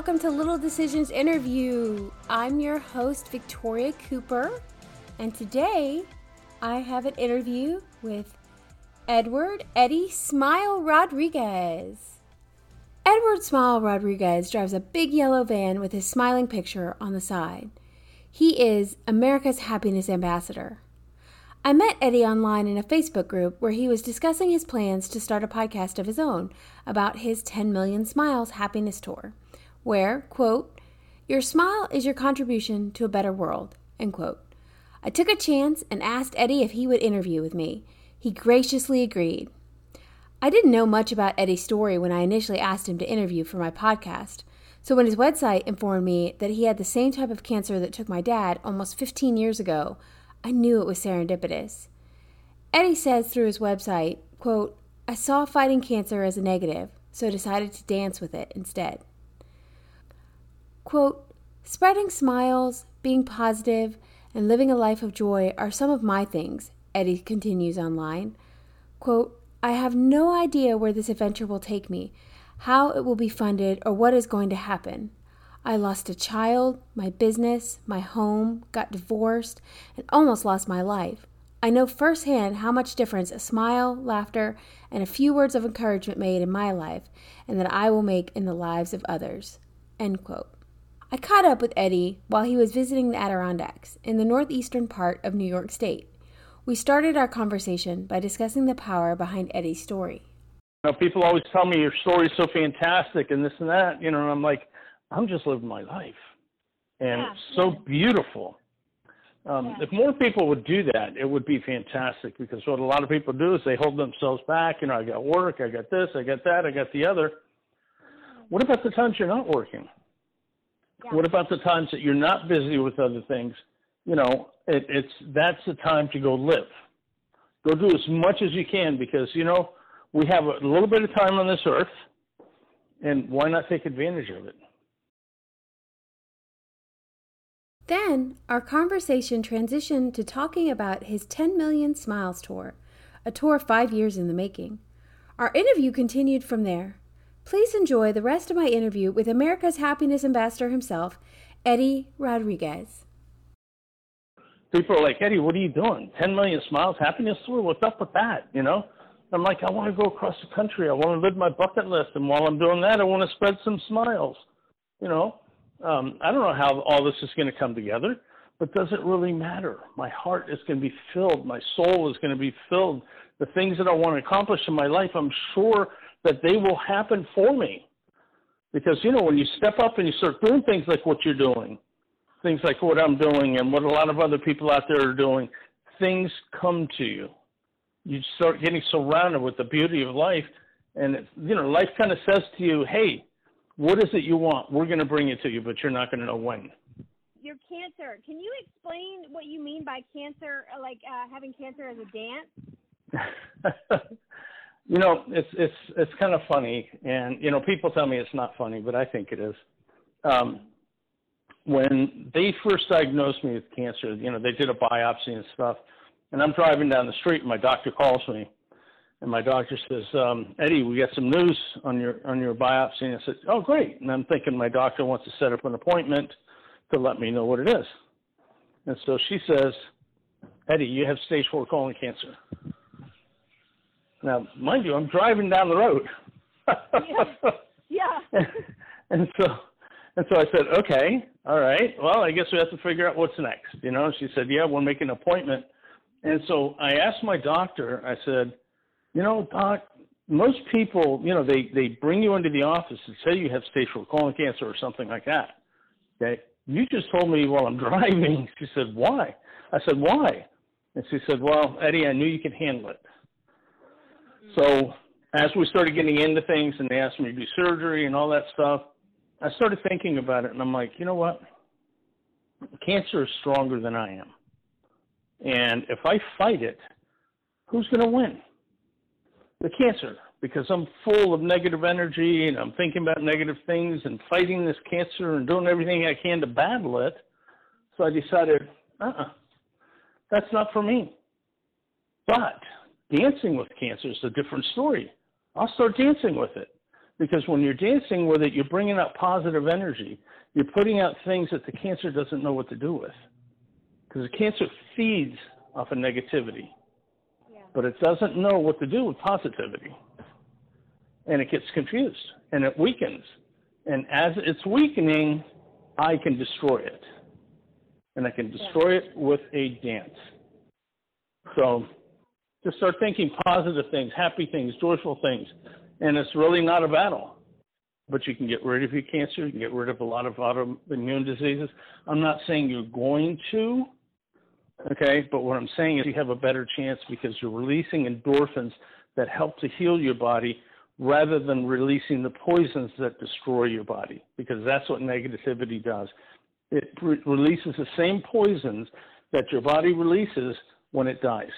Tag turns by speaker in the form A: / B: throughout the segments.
A: Welcome to Little Decisions Interview. I'm your host, Victoria Cooper, and today I have an interview with Edward Eddie Smile Rodriguez. Edward Smile Rodriguez drives a big yellow van with his smiling picture on the side. He is America's Happiness Ambassador. I met Eddie online in a Facebook group where he was discussing his plans to start a podcast of his own about his 10 Million Smiles Happiness Tour, where, quote, your smile is your contribution to a better world, end quote. I took a chance and asked Eddie if he would interview with me. He graciously agreed. I didn't know much about Eddie's story when I initially asked him to interview for my podcast, so when his website informed me that he had the same type of cancer that took my dad almost 15 years ago, I knew it was serendipitous. Eddie says through his website, quote, I saw fighting cancer as a negative, so decided to dance with it instead. Quote, spreading smiles, being positive, and living a life of joy are some of my things, Eddie continues online. Quote, I have no idea where this adventure will take me, how it will be funded, or what is going to happen. I lost a child, my business, my home, got divorced, and almost lost my life. I know firsthand how much difference a smile, laughter, and a few words of encouragement made in my life, and that I will make in the lives of others. End quote. I caught up with Eddie while he was visiting the Adirondacks in the northeastern part of New York State. We started our conversation by discussing the power behind Eddie's story.
B: You know, people always tell me your story's so fantastic and this and that, you know, and I'm like, I'm just living my life. And
C: Yeah,
B: it's so
C: yeah.
B: beautiful. Um,
C: Yeah.
B: If more people would do that, it would be fantastic because what a lot of people do is they hold themselves back. You know, I got work, I got this, I got that, I got the other. What about the times you're not working?
C: Yeah.
B: What about the times that you're not busy with other things? You know, it, it's that's the time to go live. Go do as much as you can because you know we have a little bit of time on this earth, and why not take advantage of it?
A: Then our conversation transitioned to talking about his 10 Million Smiles tour, a tour five years in the making. Our interview continued from there. Please enjoy the rest of my interview with America's Happiness Ambassador himself, Eddie Rodriguez.
B: people are like, Eddie, what are you doing? 10 million smiles, happiness tour? What's up with that? You know? I'm like, I want to go across the country. I want to live my bucket list. And while I'm doing that, I want to spread some smiles. You know? Um, I don't know how all this is going to come together, but does it really matter? My heart is going to be filled. My soul is going to be filled. The things that I want to accomplish in my life, I'm sure that they will happen for me. Because, you know, when you step up and you start doing things like what you're doing, things like what I'm doing and what a lot of other people out there are doing, things come to you. You start getting surrounded with the beauty of life, and it's, you know, life kind of says to you, "Hey, what is it you want? We're going to bring it to you, but you're not going to know when."
C: Your cancer. Can you explain what you mean by cancer, like uh, having cancer as a dance?
B: you know, it's it's it's kind of funny, and you know, people tell me it's not funny, but I think it is. Um, when they first diagnosed me with cancer, you know, they did a biopsy and stuff, and I'm driving down the street, and my doctor calls me, and my doctor says, um, "Eddie, we got some news on your on your biopsy." And I said, "Oh, great!" And I'm thinking my doctor wants to set up an appointment to let me know what it is. And so she says, "Eddie, you have stage four colon cancer." Now, mind you, I'm driving down the road. Yeah.
C: yeah.
B: and so and so I said, okay, all right. Well, I guess we have to figure out what's next. You know, she said, yeah, we'll make an appointment. And so I asked my doctor, I said, you know, doc, most people, you know, they, they bring you into the office and say you have stage four colon cancer or something like that. Okay. You just told me while I'm driving. She said, why? I said, why? And she said, well, Eddie, I knew you could handle it. So as we started getting into things and they asked me to do surgery and all that stuff, I started thinking about it and I'm like, you know what? Cancer is stronger than I am. And if I fight it, who's going to win? The cancer, because I'm full of negative energy and I'm thinking about negative things and fighting this cancer and doing everything I can to battle it. So I decided, uh uh that's not for me. But dancing with cancer is a different story. I'll start dancing with it. Because when you're dancing with it, you're bringing out positive energy. You're putting out things that the cancer doesn't know what to do with. Because the cancer feeds off of negativity,
C: Yeah.
B: but it doesn't know what to do with positivity. And it gets confused and it weakens. And as it's weakening, I can destroy it. And I can destroy it with a dance. So just start thinking positive things, happy things, joyful things. And it's really not a battle. But you can get rid of your cancer, you can get rid of a lot of autoimmune diseases. I'm not saying you're going to, okay, but what I'm saying is you have a better chance because you're releasing endorphins that help to heal your body rather than releasing the poisons that destroy your body because that's what negativity does. It re- releases the same poisons that your body releases when it dies.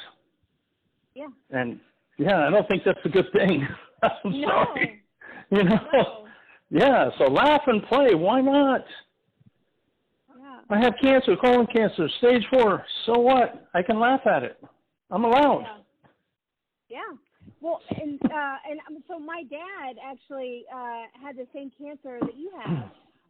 C: Yeah.
B: And yeah, I don't think that's a good thing. I'm
C: No.
B: sorry. You know?
C: No.
B: Yeah, so laugh and play. Why not?
C: Yeah.
B: I have cancer, colon cancer, stage four. So what? I can laugh at it. I'm allowed.
C: Yeah. Yeah. Well, and uh, and um, so my dad actually uh, had the same cancer that you have,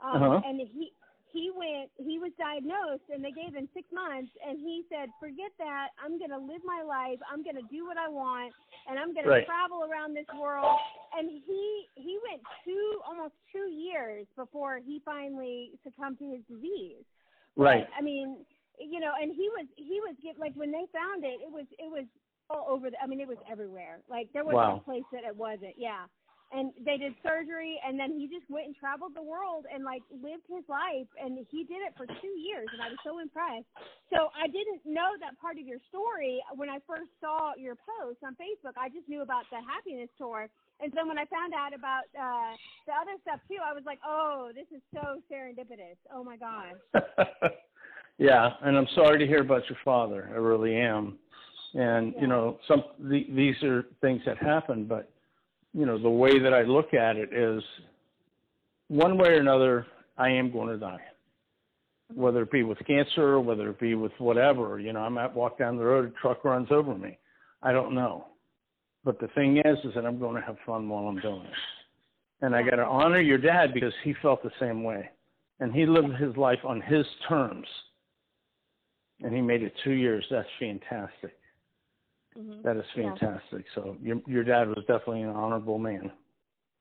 C: um,
B: Uh-huh.
C: and he he went he was diagnosed and they gave him six months and he said forget that i'm going to live my life i'm going to do what i want and i'm going
B: Right.
C: to travel around this world and he he went two almost two years before he finally succumbed to his disease
B: Right.
C: I mean, you know, and he was he was get like when they found it, it was it was all over. The, I mean, it was everywhere. Like there wasn't
B: Wow.
C: a place that it wasn't. Yeah. And they did surgery, and then he just went and traveled the world and like lived his life, and he did it for two years, and I was so impressed. So I didn't know that part of your story when I first saw your post on Facebook. I just knew about the happiness tour, and then when I found out about uh, the other stuff too, I was like, oh, this is so serendipitous. Oh my gosh.
B: yeah, and I'm sorry to hear about your father. I really am. And
C: Yeah.
B: you know, some the, these are things that happen, but you know, the way that I look at it is, one way or another, I am going to die. Whether it be with cancer, whether it be with whatever, you know, I might walk down the road, a truck runs over me. I don't know. But the thing is, is that I'm going to have fun while I'm doing it. And I got to honor your dad because he felt the same way. And he lived his life on his terms. And he made it two years. That's fantastic.
C: Hmm
B: That is
C: Yeah.
B: fantastic. So your your dad was definitely an honorable man.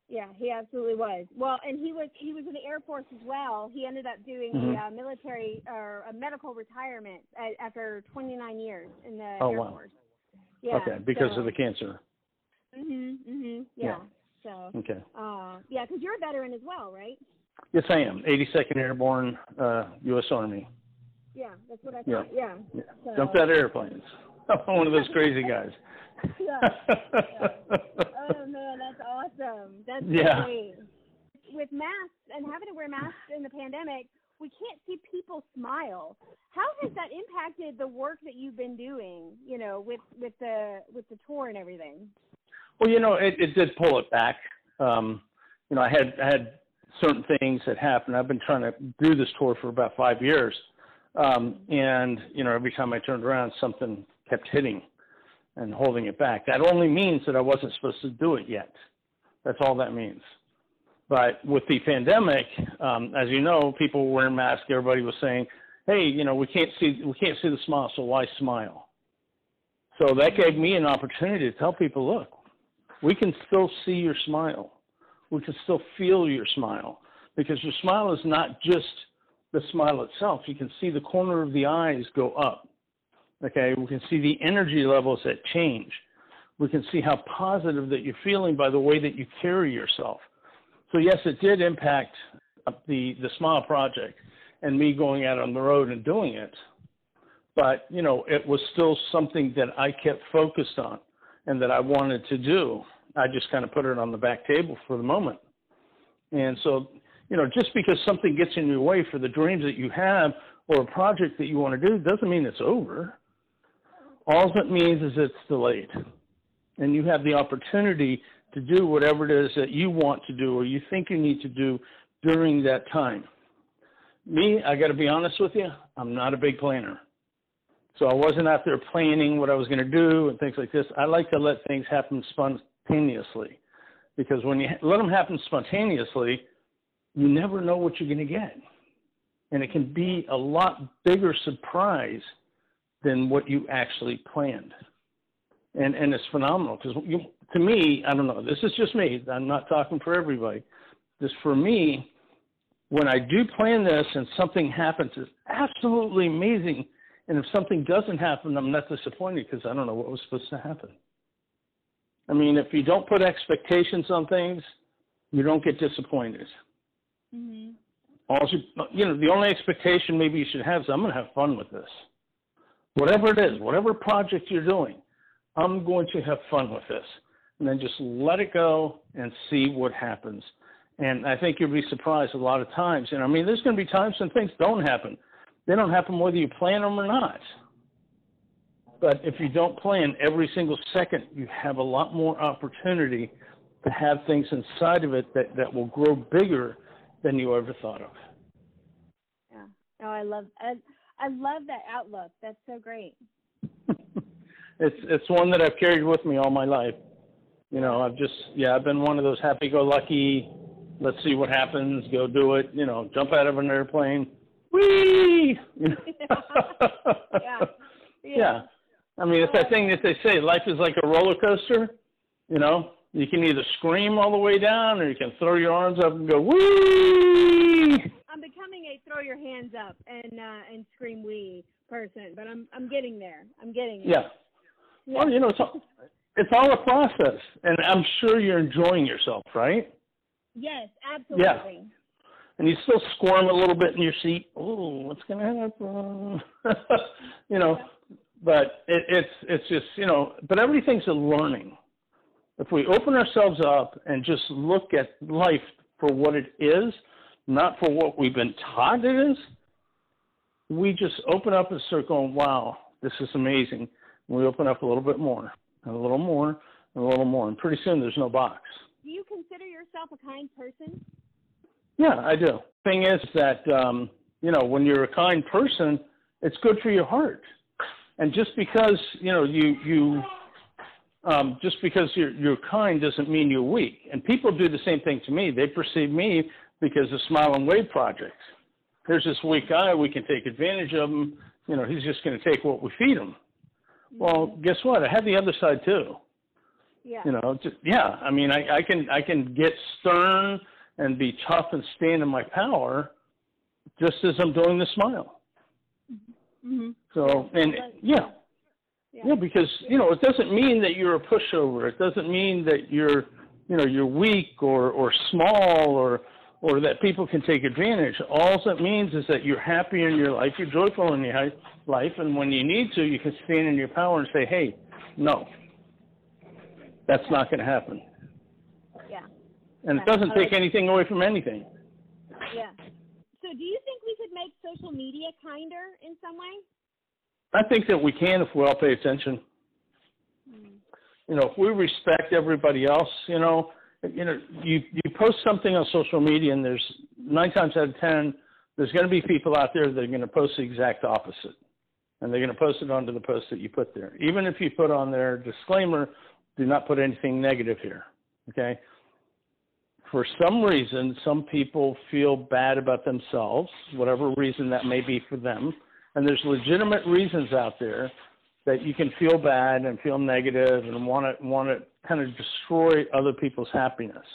C: Yeah, he absolutely was. Well, and he was he was in the Air Force as well. He ended up doing
B: Mhm.
C: a uh, military or a medical retirement a after 29 years in the
B: Oh,
C: Air
B: wow.
C: Force. Yeah.
B: okay, because
C: so,
B: of the cancer.
C: Mhm. Mhm. Yeah. So.
B: Okay.
C: Uh, yeah, because you're a veteran as well, right?
B: Yes, I am. 82nd Airborne, uh, U.S. Army.
C: Yeah, that's what I
B: Yeah.
C: thought. Yeah.
B: Yeah.
C: So-
B: Jumped out of airplanes. I'm one of those crazy guys.
C: Yeah. Oh man, that's awesome. That's
B: Yeah.
C: great. With masks and having to wear masks in the pandemic, we can't see people smile. How has that impacted the work that you've been doing? You know, with with the with the tour and everything.
B: Well, you know, it, it did pull it back. Um, you know, I had I had certain things that happened. I've been trying to do this tour for about five years, um, and you know, every time I turned around, something kept hitting and holding it back. That only means that I wasn't supposed to do it yet. That's all that means. But with the pandemic, um, as you know, people were wearing masks. Everybody was saying, "Hey, you know, we can't see we can't see the smile, so why smile?" So that gave me an opportunity to tell people, "Look, we can still see your smile. We can still feel your smile because your smile is not just the smile itself. You can see the corner of the eyes go up. Okay, we can see the energy levels that change. We can see how positive that you're feeling by the way that you carry yourself. So yes, it did impact uh, the the Smile Project and me going out on the road and doing it. But you know, it was still something that I kept focused on and that I wanted to do. I just kind of put it on the back table for the moment. And so, you know, just because something gets in your way for the dreams that you have or a project that you want to do doesn't mean it's over. All it means is it's delayed. And you have the opportunity to do whatever it is that you want to do or you think you need to do during that time. Me, I got to be honest with you, I'm not a big planner. So I wasn't out there planning what I was going to do and things like this. I like to let things happen spontaneously. because when you let them happen spontaneously, you never know what you're going to get. And it can be a lot bigger surprise than what you actually planned. And, and it's phenomenal because to me, I don't know, this is just me. I'm not talking for everybody. This for me, when I do plan this and something happens, is absolutely amazing. And if something doesn't happen, I'm not disappointed because I don't know what was supposed to happen. I mean, if you don't put expectations on things, you don't get disappointed. Mm-hmm. Also, you know, the only expectation maybe you should have is I'm going to have fun with this. Whatever it is, whatever project you're doing, I'm going to have fun with this. And then just let it go and see what happens. And I think you'll be surprised a lot of times. And I mean, there's going to be times when things don't happen. They don't happen whether you plan them or not. But if you don't plan every single second, you have a lot more opportunity to have things inside of it that, that will grow bigger than you ever thought of.
C: Yeah. Oh, I love I love that outlook. That's so great.
B: it's it's one that I've carried with me all my life. You know, I've just yeah, I've been one of those happy-go-lucky. Let's see what happens. Go do it. You know, jump out of an airplane. Whee!
C: Yeah.
B: yeah. yeah. I mean, it's that thing that they say, life is like a roller coaster. You know, you can either scream all the way down or you can throw your arms up and go wee.
C: I'm becoming a throw your hands up and uh, and scream we person, but I'm I'm getting there. I'm getting
B: there. Yeah. Well, you know, it's all, it's all a process, and I'm sure you're enjoying yourself, right?
C: Yes, absolutely.
B: Yeah. And you still squirm a little bit in your seat. Oh, what's going to happen? you know, but it, it's it's just you know, but everything's a learning. If we open ourselves up and just look at life for what it is, not for what we've been taught it is, we just open up a circle and wow, this is amazing. And we open up a little bit more, and a little more, and a little more, and pretty soon there's no box.
C: Do you consider yourself a kind person?
B: Yeah, I do. Thing is that um, you know when you're a kind person, it's good for your heart and just because you know you you um, just because you're you're kind doesn't mean you're weak. And people do the same thing to me. They perceive me because the Smile and Wave projects. There's this weak guy. We can take advantage of him. You know, he's just going to take what we feed him. Well, guess what? I have the other side too.
C: Yeah.
B: You know, just, yeah. I mean, I, I can I can get stern and be tough and stand in my power, just as I'm doing the smile.
C: Mm-hmm.
B: So, and yeah. yeah, yeah, because you know it doesn't mean that you're a pushover. It doesn't mean that you're, you know, you're weak or or small or or that people can take advantage. All it means is that you're happy in your life, you're joyful in your life, and when you need to, you can stand in your power and say, "Hey, no, that's not going to happen."
C: Yeah.
B: And it doesn't take anything away from anything.
C: Yeah. So, do you think we could make social media kinder in some way?
B: I think that we can if we all pay attention. Mm. You know, if we respect everybody else, you know, you know, you you post something on social media, and there's nine times out of ten, there's going to be people out there that are going to post the exact opposite, and they're going to post it onto the post that you put there. Even if you put on their disclaimer, do not put anything negative here. Okay, for some reason, some people feel bad about themselves, whatever reason that may be for them. And there's legitimate reasons out there that you can feel bad and feel negative and want to want to kind of destroy other people's happiness,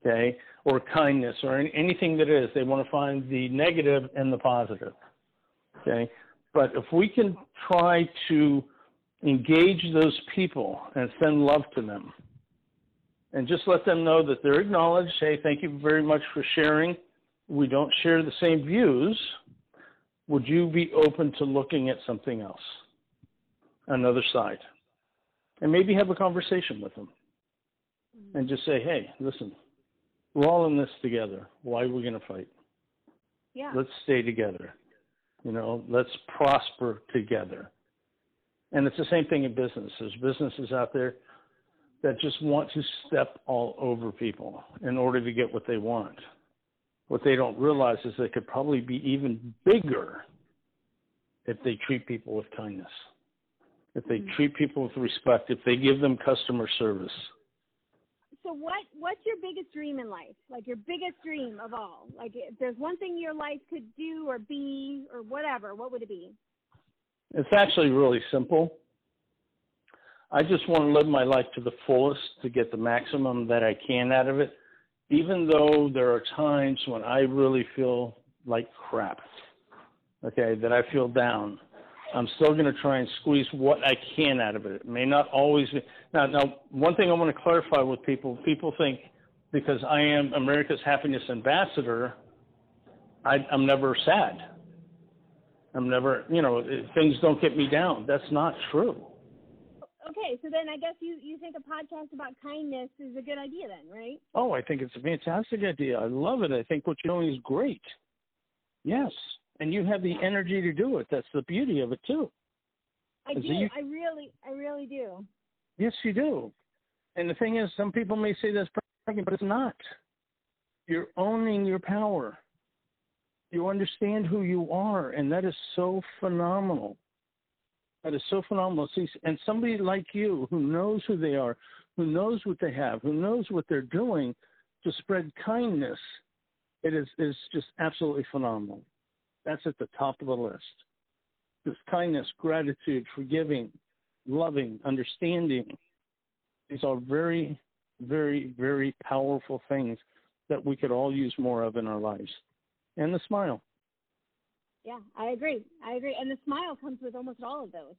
B: okay, or kindness or any, anything that is. They want to find the negative and the positive, okay. But if we can try to engage those people and send love to them, and just let them know that they're acknowledged. Hey, thank you very much for sharing. We don't share the same views. Would you be open to looking at something else, another side? And maybe have a conversation with them and just say, hey, listen, we're all in this together. Why are we going to fight?
C: Yeah.
B: Let's stay together. You know, let's prosper together. And it's the same thing in business. There's businesses out there that just want to step all over people in order to get what they want. What they don't realize is they could probably be even bigger if they treat people with kindness, if they mm-hmm. treat people with respect, if they give them customer service.
C: so what what's your biggest dream in life? Like your biggest dream of all? Like if there's one thing your life could do or be or whatever, what would it be?
B: It's actually really simple. I just want to live my life to the fullest to get the maximum that I can out of it, even though there are times when I really feel like crap. Okay, that I feel down. I'm still going to try and squeeze what I can out of it. It may not always be. Now, now, one thing I want to clarify with people: people think because I am America's happiness ambassador, I, I'm never sad. I'm never, you know, things don't get me down. That's not true.
C: Okay, so then I guess you you think a podcast about kindness is a good idea then, right?
B: Oh, I think it's a fantastic idea. I love it. I think what you're doing is great. Yes and you have the energy to do it. That's the beauty of it too.
C: I do. You, I really, I really do.
B: Yes, you do. And the thing is, some people may say that's bragging, but it's not. You're owning your power. You understand who you are, and that is so phenomenal. That is so phenomenal. See, and somebody like you who knows who they are, who knows what they have, who knows what they're doing to spread kindness, it is is just absolutely phenomenal. That's at the top of the list. This kindness, gratitude, forgiving, loving, understanding. These are very, very, very powerful things that we could all use more of in our lives. And the smile.
C: Yeah, I agree. I agree. And the smile comes with almost all of those.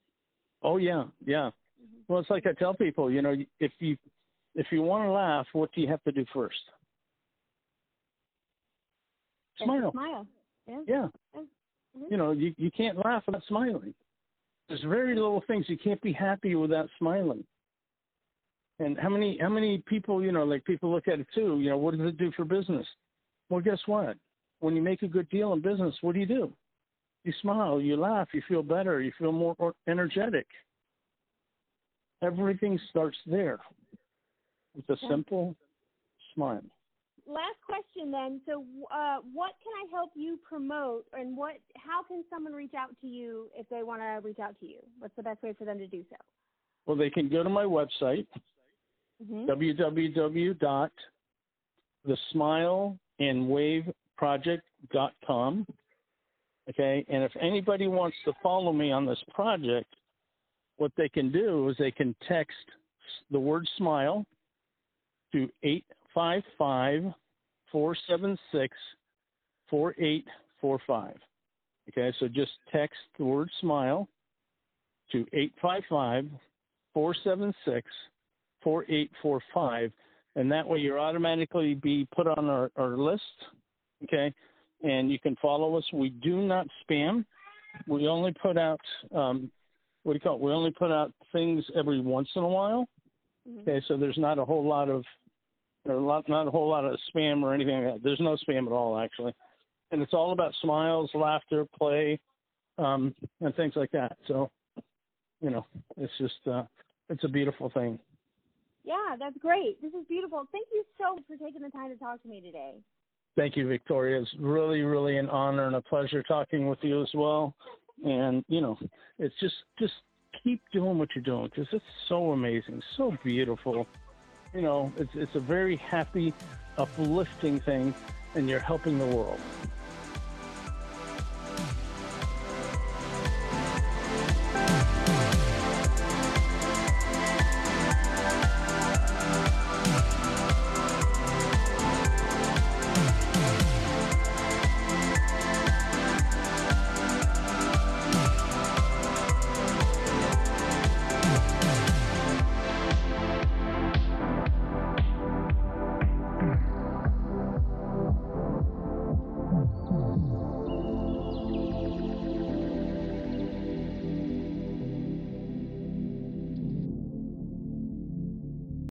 B: Oh yeah, yeah. Mm-hmm. Well, it's like I tell people, you know, if you if you want to laugh, what do you have to do first? Smile.
C: Smile. Yeah.
B: yeah. Mm-hmm. You know, you, you can't laugh without smiling. There's very little things you can't be happy without smiling. And how many how many people, you know, like people look at it too, you know, what does it do for business? Well, guess what? When you make a good deal in business, what do you do? You smile, you laugh, you feel better, you feel more energetic. Everything starts there with a simple smile
C: last question then. So, uh, what can I help you promote, and what? How can someone reach out to you if they want to reach out to you? What's the best way for them to do so?
B: Well, they can go to my website, mm-hmm. www.thesmileandwaveproject.com. Okay, and if anybody wants to follow me on this project, what they can do is they can text the word smile to 855 476 4845. Okay, so just text the word smile to 855 476 4845, and that way you're automatically be put on our, our list. Okay, and you can follow us. We do not spam. We only put out um, what do you call it? We only put out things every once in a while. Mm-hmm. Okay, so there's not a whole lot of there's lot, not a whole lot of spam or anything like that. There's no spam at all, actually. And it's all about smiles, laughter, play, um, and things like that. So, you know, it's just, uh, it's a beautiful thing.
C: Yeah, that's great. This is beautiful. Thank you so much for taking the time to talk to me today.
B: Thank you, Victoria. It's really, really an honor and a pleasure talking with you as well. And, you know, it's just, just keep doing what you're doing because it's so amazing, so beautiful you know, it's, it's a very happy, uplifting thing, and you're helping the world.